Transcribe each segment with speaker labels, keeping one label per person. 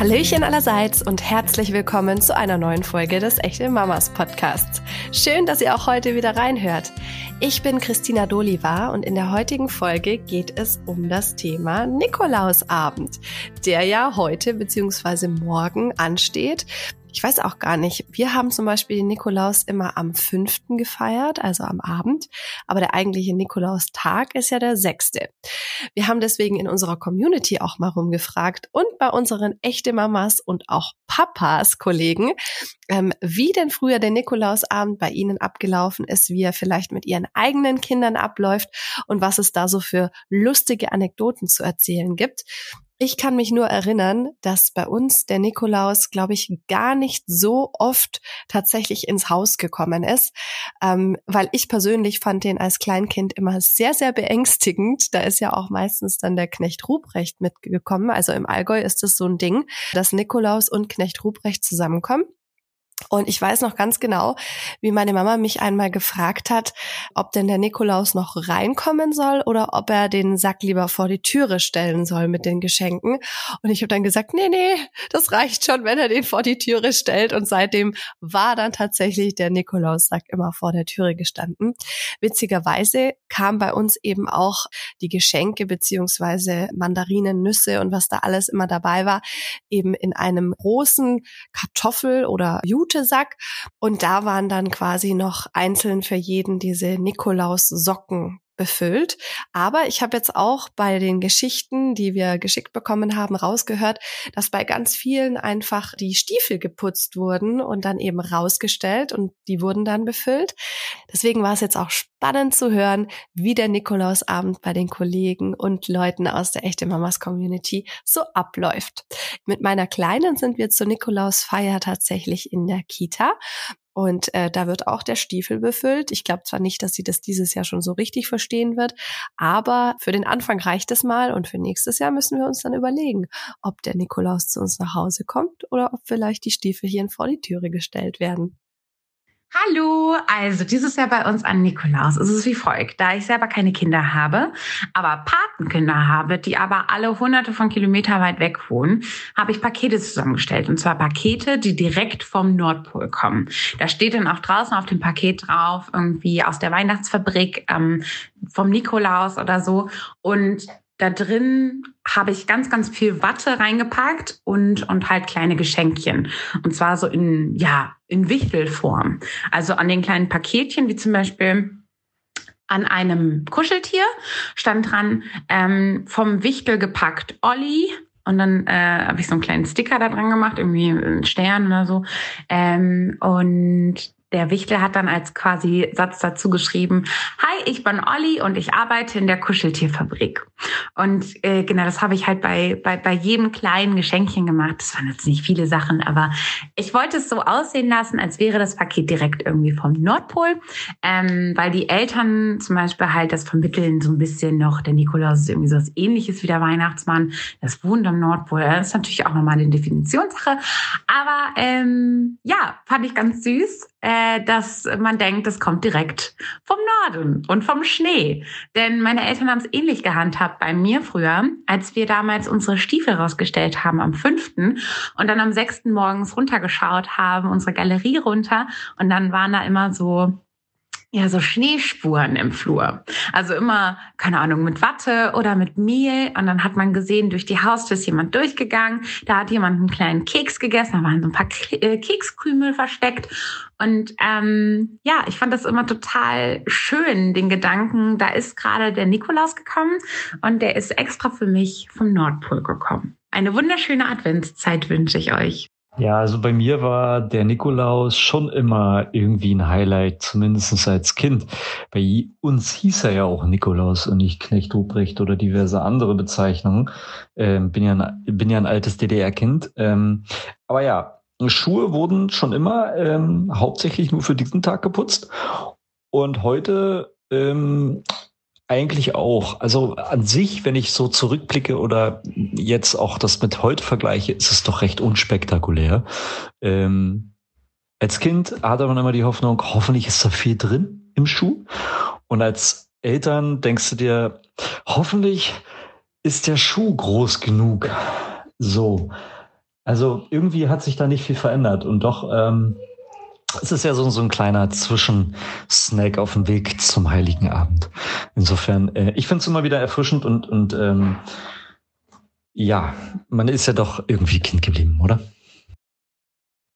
Speaker 1: Hallöchen allerseits und herzlich willkommen zu einer neuen Folge des Echte Mamas Podcasts. Schön, dass ihr auch heute wieder reinhört. Ich bin Christina Doliva und in der heutigen Folge geht es um das Thema Nikolausabend, der ja heute bzw. morgen ansteht. Ich weiß auch gar nicht. Wir haben zum Beispiel den Nikolaus immer am fünften gefeiert, also am Abend. Aber der eigentliche Nikolaustag ist ja der sechste. Wir haben deswegen in unserer Community auch mal rumgefragt und bei unseren echte Mamas und auch Papas Kollegen, ähm, wie denn früher der Nikolausabend bei Ihnen abgelaufen ist, wie er vielleicht mit Ihren eigenen Kindern abläuft und was es da so für lustige Anekdoten zu erzählen gibt. Ich kann mich nur erinnern, dass bei uns der Nikolaus, glaube ich, gar nicht so oft tatsächlich ins Haus gekommen ist, ähm, weil ich persönlich fand den als Kleinkind immer sehr, sehr beängstigend. Da ist ja auch meistens dann der Knecht Ruprecht mitgekommen. Also im Allgäu ist es so ein Ding, dass Nikolaus und Knecht Ruprecht zusammenkommen. Und ich weiß noch ganz genau, wie meine Mama mich einmal gefragt hat, ob denn der Nikolaus noch reinkommen soll oder ob er den Sack lieber vor die Türe stellen soll mit den Geschenken. Und ich habe dann gesagt, nee, nee, das reicht schon, wenn er den vor die Türe stellt. Und seitdem war dann tatsächlich der Nikolaussack immer vor der Türe gestanden. Witzigerweise kam bei uns eben auch die Geschenke beziehungsweise Mandarinen, Nüsse und was da alles immer dabei war, eben in einem großen Kartoffel- oder Jute Jutesack und da waren dann quasi noch einzeln für jeden diese Nikolaus-Socken befüllt. Aber ich habe jetzt auch bei den Geschichten, die wir geschickt bekommen haben, rausgehört, dass bei ganz vielen einfach die Stiefel geputzt wurden und dann eben rausgestellt und die wurden dann befüllt. Deswegen war es jetzt auch spannend zu hören, wie der Nikolausabend bei den Kollegen und Leuten aus der echte Mamas Community so abläuft. Mit meiner Kleinen sind wir zur Nikolausfeier tatsächlich in der Kita und äh, da wird auch der Stiefel befüllt. Ich glaube zwar nicht, dass sie das dieses Jahr schon so richtig verstehen wird, aber für den Anfang reicht es mal und für nächstes Jahr müssen wir uns dann überlegen, ob der Nikolaus zu uns nach Hause kommt oder ob vielleicht die Stiefel hier vor die Türe gestellt werden.
Speaker 2: Hallo, also dieses Jahr bei uns an Nikolaus ist es wie folgt. Da ich selber keine Kinder habe, aber Patenkinder habe, die aber alle hunderte von Kilometer weit weg wohnen, habe ich Pakete zusammengestellt. Und zwar Pakete, die direkt vom Nordpol kommen. Da steht dann auch draußen auf dem Paket drauf, irgendwie aus der Weihnachtsfabrik, ähm, vom Nikolaus oder so. Und da drin habe ich ganz, ganz viel Watte reingepackt und, und halt kleine Geschenkchen. Und zwar so in, ja, in Wichtelform. Also an den kleinen Paketchen, wie zum Beispiel an einem Kuscheltier stand dran, ähm, vom Wichtel gepackt Olli. Und dann äh, habe ich so einen kleinen Sticker da dran gemacht, irgendwie einen Stern oder so. Ähm, und der Wichtel hat dann als quasi Satz dazu geschrieben, Hi, ich bin Olli und ich arbeite in der Kuscheltierfabrik. Und äh, genau, das habe ich halt bei, bei, bei jedem kleinen Geschenkchen gemacht. Das waren jetzt nicht viele Sachen, aber ich wollte es so aussehen lassen, als wäre das Paket direkt irgendwie vom Nordpol, ähm, weil die Eltern zum Beispiel halt das vermitteln so ein bisschen noch, der Nikolaus ist irgendwie so was ähnliches wie der Weihnachtsmann, das wohnt am Nordpol. Das ist natürlich auch nochmal eine Definitionssache, aber ähm, ja, fand ich ganz süß äh, dass man denkt, es kommt direkt vom Norden und vom Schnee. Denn meine Eltern haben es ähnlich gehandhabt bei mir früher, als wir damals unsere Stiefel rausgestellt haben am fünften und dann am sechsten morgens runtergeschaut haben, unsere Galerie runter und dann waren da immer so ja, so Schneespuren im Flur. Also immer, keine Ahnung, mit Watte oder mit Mehl. Und dann hat man gesehen, durch die Haustür ist jemand durchgegangen. Da hat jemand einen kleinen Keks gegessen. Da waren so ein paar äh, Kekskrümel versteckt. Und ähm, ja, ich fand das immer total schön, den Gedanken, da ist gerade der Nikolaus gekommen und der ist extra für mich vom Nordpol gekommen. Eine wunderschöne Adventszeit wünsche ich euch.
Speaker 3: Ja, also bei mir war der Nikolaus schon immer irgendwie ein Highlight, zumindest als Kind. Bei uns hieß er ja auch Nikolaus und nicht Knecht Ruprecht oder diverse andere Bezeichnungen. Ähm, bin, ja ein, bin ja ein altes DDR-Kind. Ähm, aber ja, Schuhe wurden schon immer ähm, hauptsächlich nur für diesen Tag geputzt. Und heute ähm, eigentlich auch. Also an sich, wenn ich so zurückblicke oder jetzt auch das mit heute vergleiche, ist es doch recht unspektakulär. Ähm, als Kind hatte man immer die Hoffnung, hoffentlich ist da viel drin im Schuh. Und als Eltern denkst du dir, hoffentlich ist der Schuh groß genug. So. Also irgendwie hat sich da nicht viel verändert und doch ähm, es ist ja so, so ein kleiner Zwischensnack auf dem Weg zum Heiligen Abend. Insofern, äh, ich finde es immer wieder erfrischend und, und ähm, ja, man ist ja doch irgendwie Kind geblieben, oder?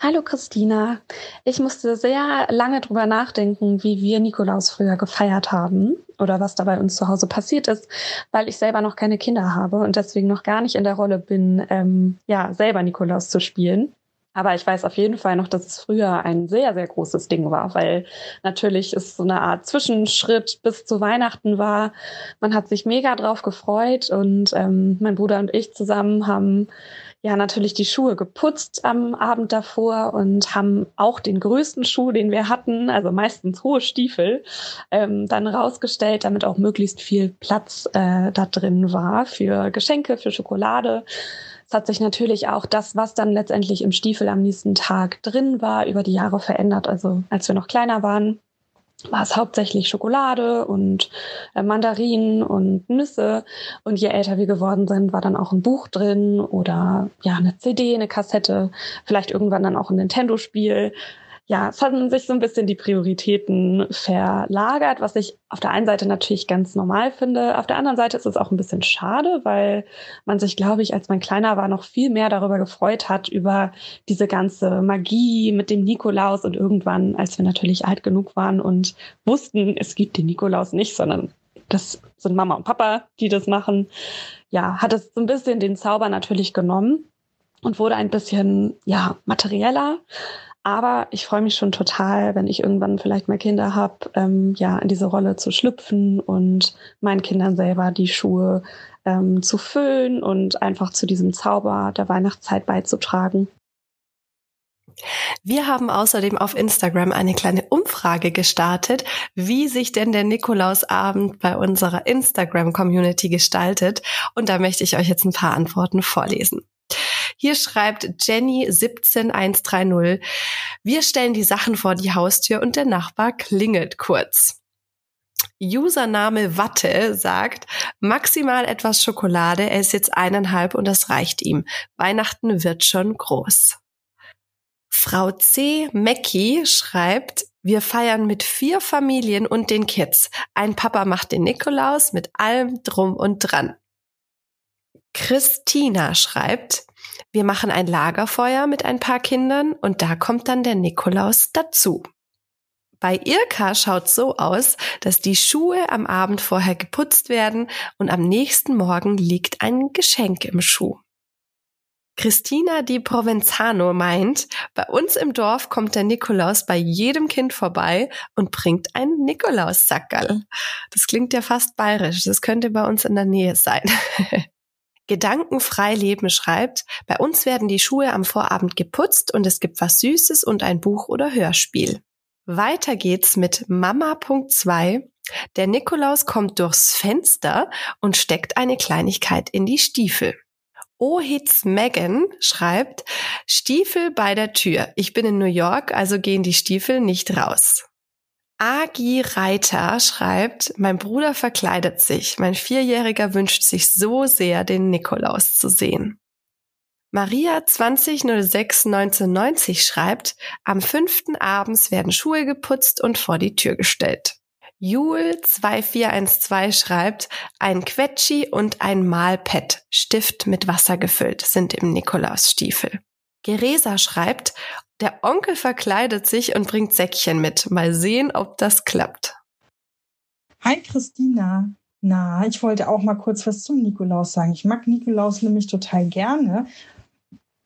Speaker 4: Hallo Christina. Ich musste sehr lange drüber nachdenken, wie wir Nikolaus früher gefeiert haben oder was da bei uns zu Hause passiert ist, weil ich selber noch keine Kinder habe und deswegen noch gar nicht in der Rolle bin, ähm, ja, selber Nikolaus zu spielen. Aber ich weiß auf jeden Fall noch, dass es früher ein sehr, sehr großes Ding war, weil natürlich es so eine Art Zwischenschritt bis zu Weihnachten war. Man hat sich mega drauf gefreut und ähm, mein Bruder und ich zusammen haben ja natürlich die Schuhe geputzt am Abend davor und haben auch den größten Schuh, den wir hatten, also meistens hohe Stiefel, ähm, dann rausgestellt, damit auch möglichst viel Platz äh, da drin war für Geschenke, für Schokolade. Es hat sich natürlich auch das, was dann letztendlich im Stiefel am nächsten Tag drin war, über die Jahre verändert. Also als wir noch kleiner waren, war es hauptsächlich Schokolade und äh, Mandarinen und Nüsse. Und je älter wir geworden sind, war dann auch ein Buch drin oder ja, eine CD, eine Kassette, vielleicht irgendwann dann auch ein Nintendo-Spiel ja, es haben sich so ein bisschen die Prioritäten verlagert, was ich auf der einen Seite natürlich ganz normal finde. Auf der anderen Seite ist es auch ein bisschen schade, weil man sich, glaube ich, als man kleiner war, noch viel mehr darüber gefreut hat, über diese ganze Magie mit dem Nikolaus und irgendwann, als wir natürlich alt genug waren und wussten, es gibt den Nikolaus nicht, sondern das sind Mama und Papa, die das machen, ja, hat es so ein bisschen den Zauber natürlich genommen und wurde ein bisschen, ja, materieller. Aber ich freue mich schon total, wenn ich irgendwann vielleicht mal Kinder habe, ähm, ja, in diese Rolle zu schlüpfen und meinen Kindern selber die Schuhe ähm, zu füllen und einfach zu diesem Zauber der Weihnachtszeit beizutragen.
Speaker 1: Wir haben außerdem auf Instagram eine kleine Umfrage gestartet, wie sich denn der Nikolausabend bei unserer Instagram-Community gestaltet. Und da möchte ich euch jetzt ein paar Antworten vorlesen. Hier schreibt Jenny 17130, wir stellen die Sachen vor die Haustür und der Nachbar klingelt kurz. Username Watte sagt, maximal etwas Schokolade, er ist jetzt eineinhalb und das reicht ihm. Weihnachten wird schon groß. Frau C. Mackie schreibt, wir feiern mit vier Familien und den Kids. Ein Papa macht den Nikolaus mit allem drum und dran. Christina schreibt, wir machen ein Lagerfeuer mit ein paar Kindern und da kommt dann der Nikolaus dazu. Bei Irka schaut so aus, dass die Schuhe am Abend vorher geputzt werden und am nächsten Morgen liegt ein Geschenk im Schuh. Christina di Provenzano meint, bei uns im Dorf kommt der Nikolaus bei jedem Kind vorbei und bringt ein Nikolaussackerl. Das klingt ja fast bayerisch. Das könnte bei uns in der Nähe sein. Gedankenfrei Leben schreibt, bei uns werden die Schuhe am Vorabend geputzt und es gibt was Süßes und ein Buch oder Hörspiel. Weiter geht's mit Mama.2. Der Nikolaus kommt durchs Fenster und steckt eine Kleinigkeit in die Stiefel. Ohitz Megan schreibt, Stiefel bei der Tür. Ich bin in New York, also gehen die Stiefel nicht raus. Agi Reiter schreibt, mein Bruder verkleidet sich. Mein Vierjähriger wünscht sich so sehr, den Nikolaus zu sehen. Maria 2006 1990 schreibt, am fünften abends werden Schuhe geputzt und vor die Tür gestellt. Jule 2412 schreibt, ein Quetschi und ein Malpad, Stift mit Wasser gefüllt, sind im Nikolausstiefel. Geresa schreibt, der Onkel verkleidet sich und bringt Säckchen mit. Mal sehen, ob das klappt.
Speaker 5: Hi Christina. Na, ich wollte auch mal kurz was zum Nikolaus sagen. Ich mag Nikolaus nämlich total gerne,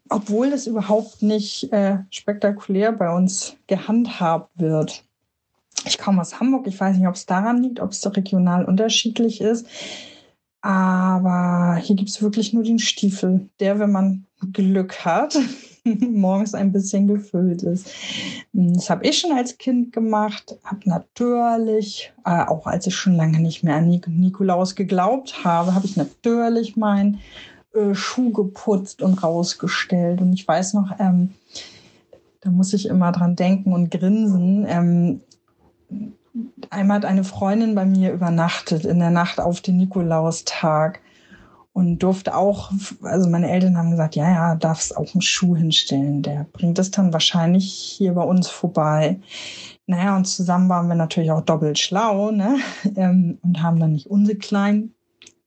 Speaker 5: obwohl das überhaupt nicht äh, spektakulär bei uns gehandhabt wird. Ich komme aus Hamburg. Ich weiß nicht, ob es daran liegt, ob es regional unterschiedlich ist. Aber hier gibt es wirklich nur den Stiefel, der, wenn man Glück hat, morgens ein bisschen gefüllt ist. Das habe ich schon als Kind gemacht, habe natürlich, äh, auch als ich schon lange nicht mehr an Nik Nikolaus geglaubt habe, habe ich natürlich meinen äh, Schuh geputzt und rausgestellt. Und ich weiß noch, ähm, da muss ich immer dran denken und grinsen. Ähm, einmal hat eine Freundin bei mir übernachtet in der Nacht auf den Nikolaustag. Und durfte auch, also meine Eltern haben gesagt, ja, ja, darfst auch einen Schuh hinstellen. Der bringt es dann wahrscheinlich hier bei uns vorbei. Naja, und zusammen waren wir natürlich auch doppelt schlau, ne? Ähm, und haben dann nicht unsere kleinen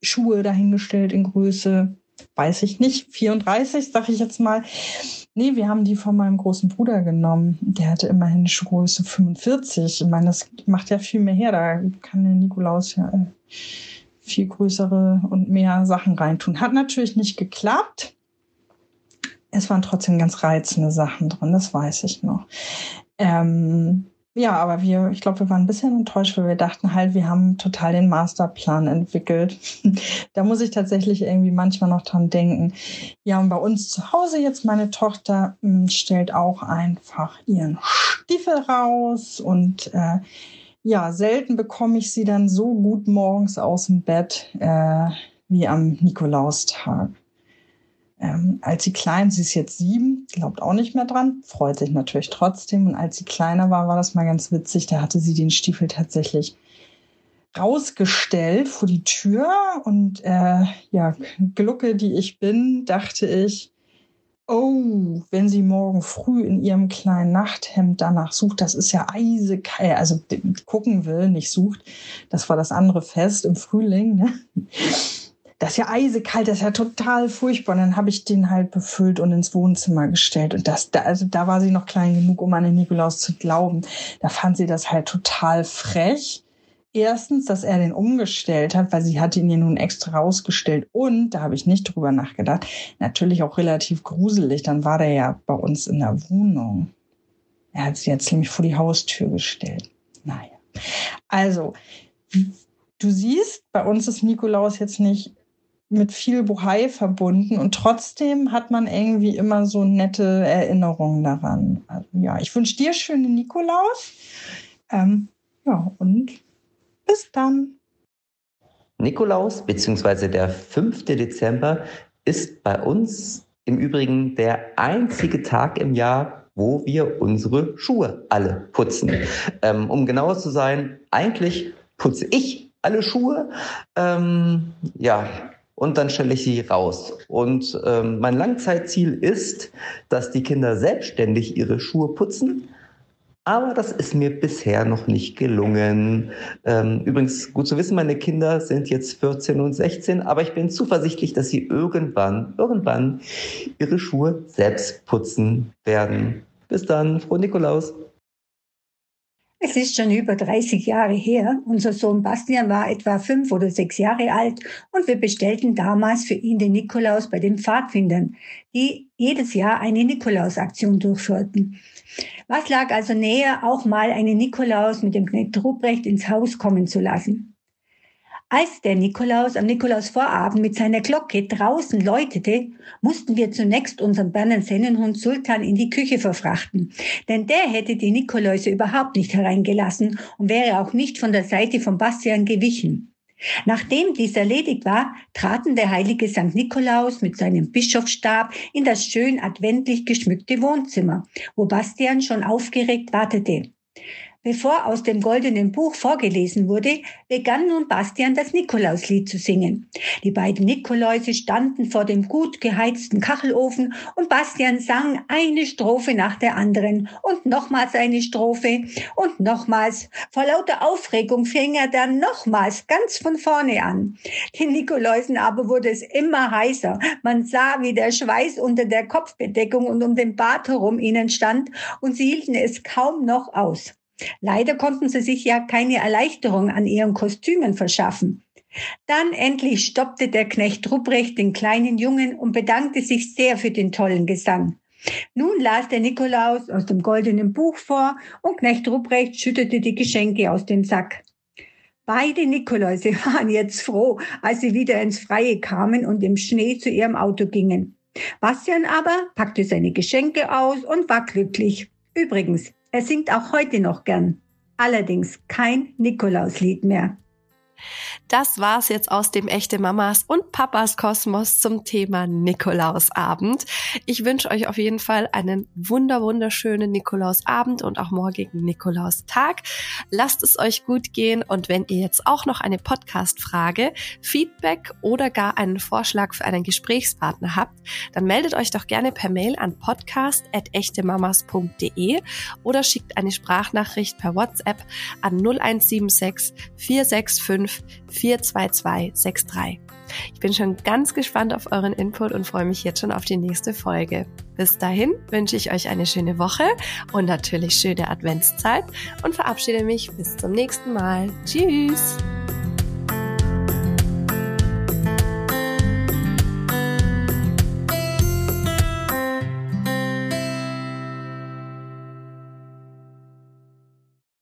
Speaker 5: Schuhe dahingestellt in Größe, weiß ich nicht, 34, sag ich jetzt mal. Nee, wir haben die von meinem großen Bruder genommen. Der hatte immerhin eine Schuhgröße 45. Ich meine, das macht ja viel mehr her. Da kann der Nikolaus ja äh, viel größere und mehr Sachen reintun. Hat natürlich nicht geklappt. Es waren trotzdem ganz reizende Sachen drin, das weiß ich noch. Ähm, ja, aber wir, ich glaube, wir waren ein bisschen enttäuscht, weil wir dachten halt, wir haben total den Masterplan entwickelt. da muss ich tatsächlich irgendwie manchmal noch dran denken. Ja, und bei uns zu Hause jetzt meine Tochter mh, hm, stellt auch einfach ihren Stiefel raus und äh, ja, selten bekomme ich sie dann so gut morgens aus dem Bett äh, wie am Nikolaustag. Ähm, als sie klein, sie ist jetzt sieben, glaubt auch nicht mehr dran, freut sich natürlich trotzdem. Und als sie kleiner war, war das mal ganz witzig. Da hatte sie den Stiefel tatsächlich rausgestellt vor die Tür. Und äh, ja, Glucke, die ich bin, dachte ich, Oh, wenn sie morgen früh in ihrem kleinen Nachthemd danach sucht, das ist ja eisekalt, also gucken will, nicht sucht. Das war das andere Fest im Frühling. Ne? Das ist ja eisekalt, das ist ja total furchtbar. Und dann habe ich den halt befüllt und ins Wohnzimmer gestellt. Und das, da, also da war sie noch klein genug, um an den Nikolaus zu glauben. Da fand sie das halt total frech erstens, dass er den umgestellt hat, weil sie hatte ihn ja nun extra rausgestellt und, da habe ich nicht drüber nachgedacht, natürlich auch relativ gruselig. Dann war der ja bei uns in der Wohnung. Er hat sie jetzt nämlich vor die Haustür gestellt. Naja. Also, du siehst, bei uns ist Nikolaus jetzt nicht mit viel Buhai verbunden und trotzdem hat man irgendwie immer so nette Erinnerungen daran. Also, ja, ich wünsche dir schöne Nikolaus. Ähm, ja, und bis dann.
Speaker 6: Nikolaus bzw. der 5. Dezember ist bei uns im Übrigen der einzige Tag im Jahr, wo wir unsere Schuhe alle putzen. Ähm, um genauer zu sein, eigentlich putze ich alle Schuhe. Ähm, ja, und dann stelle ich sie raus. Und ähm, mein Langzeitziel ist, dass die Kinder selbstständig ihre Schuhe putzen aber das ist mir bisher noch nicht gelungen. Ähm, übrigens, gut zu wissen, meine Kinder sind jetzt 14 und 16, aber ich bin zuversichtlich, dass sie irgendwann, irgendwann ihre Schuhe selbst putzen werden. Bis dann, frohe Nikolaus.
Speaker 7: Es ist schon über 30 Jahre her. Unser Sohn Bastian war etwa fünf oder sechs Jahre alt und wir bestellten damals für ihn den Nikolaus bei den Pfadfindern, die jedes Jahr eine Nikolausaktion durchführten. Was lag also näher, auch mal einen Nikolaus mit dem Knecht Ruprecht ins Haus kommen zu lassen? Als der Nikolaus am Nikolausvorabend mit seiner Glocke draußen läutete, mussten wir zunächst unseren Berner Sennenhund Sultan in die Küche verfrachten. Denn der hätte die Nikoläuse überhaupt nicht hereingelassen und wäre auch nicht von der Seite von Bastian gewichen. Nachdem dies erledigt war, traten der heilige St. Nikolaus mit seinem Bischofsstab in das schön adventlich geschmückte Wohnzimmer, wo Bastian schon aufgeregt wartete. Bevor aus dem goldenen Buch vorgelesen wurde, begann nun Bastian das Nikolauslied zu singen. Die beiden Nikoläuse standen vor dem gut geheizten Kachelofen und Bastian sang eine Strophe nach der anderen und nochmals eine Strophe und nochmals. Vor lauter Aufregung fing er dann nochmals ganz von vorne an. Den Nikoläusen aber wurde es immer heißer. Man sah, wie der Schweiß unter der Kopfbedeckung und um den Bart herum ihnen stand und sie hielten es kaum noch aus. Leider konnten sie sich ja keine Erleichterung an ihren Kostümen verschaffen. Dann endlich stoppte der Knecht Ruprecht den kleinen Jungen und bedankte sich sehr für den tollen Gesang. Nun las der Nikolaus aus dem goldenen Buch vor und Knecht Ruprecht schüttete die Geschenke aus dem Sack. Beide Nikoläuse waren jetzt froh, als sie wieder ins Freie kamen und im Schnee zu ihrem Auto gingen. Bastian aber packte seine Geschenke aus und war glücklich. Übrigens, er singt auch heute noch gern. Allerdings kein Nikolauslied mehr.
Speaker 1: Das war's jetzt aus dem echte Mamas und Papas Kosmos zum Thema Nikolausabend. Ich wünsche euch auf jeden Fall einen wunder wunderschönen Nikolausabend und auch morgigen Nikolaustag. Lasst es euch gut gehen und wenn ihr jetzt auch noch eine Podcast-Frage, Feedback oder gar einen Vorschlag für einen Gesprächspartner habt, dann meldet euch doch gerne per Mail an podcast@echtemamas.de oder schickt eine Sprachnachricht per WhatsApp an 0176 465 42263. Ich bin schon ganz gespannt auf euren Input und freue mich jetzt schon auf die nächste Folge. Bis dahin wünsche ich euch eine schöne Woche und natürlich schöne Adventszeit und verabschiede mich bis zum nächsten Mal. Tschüss!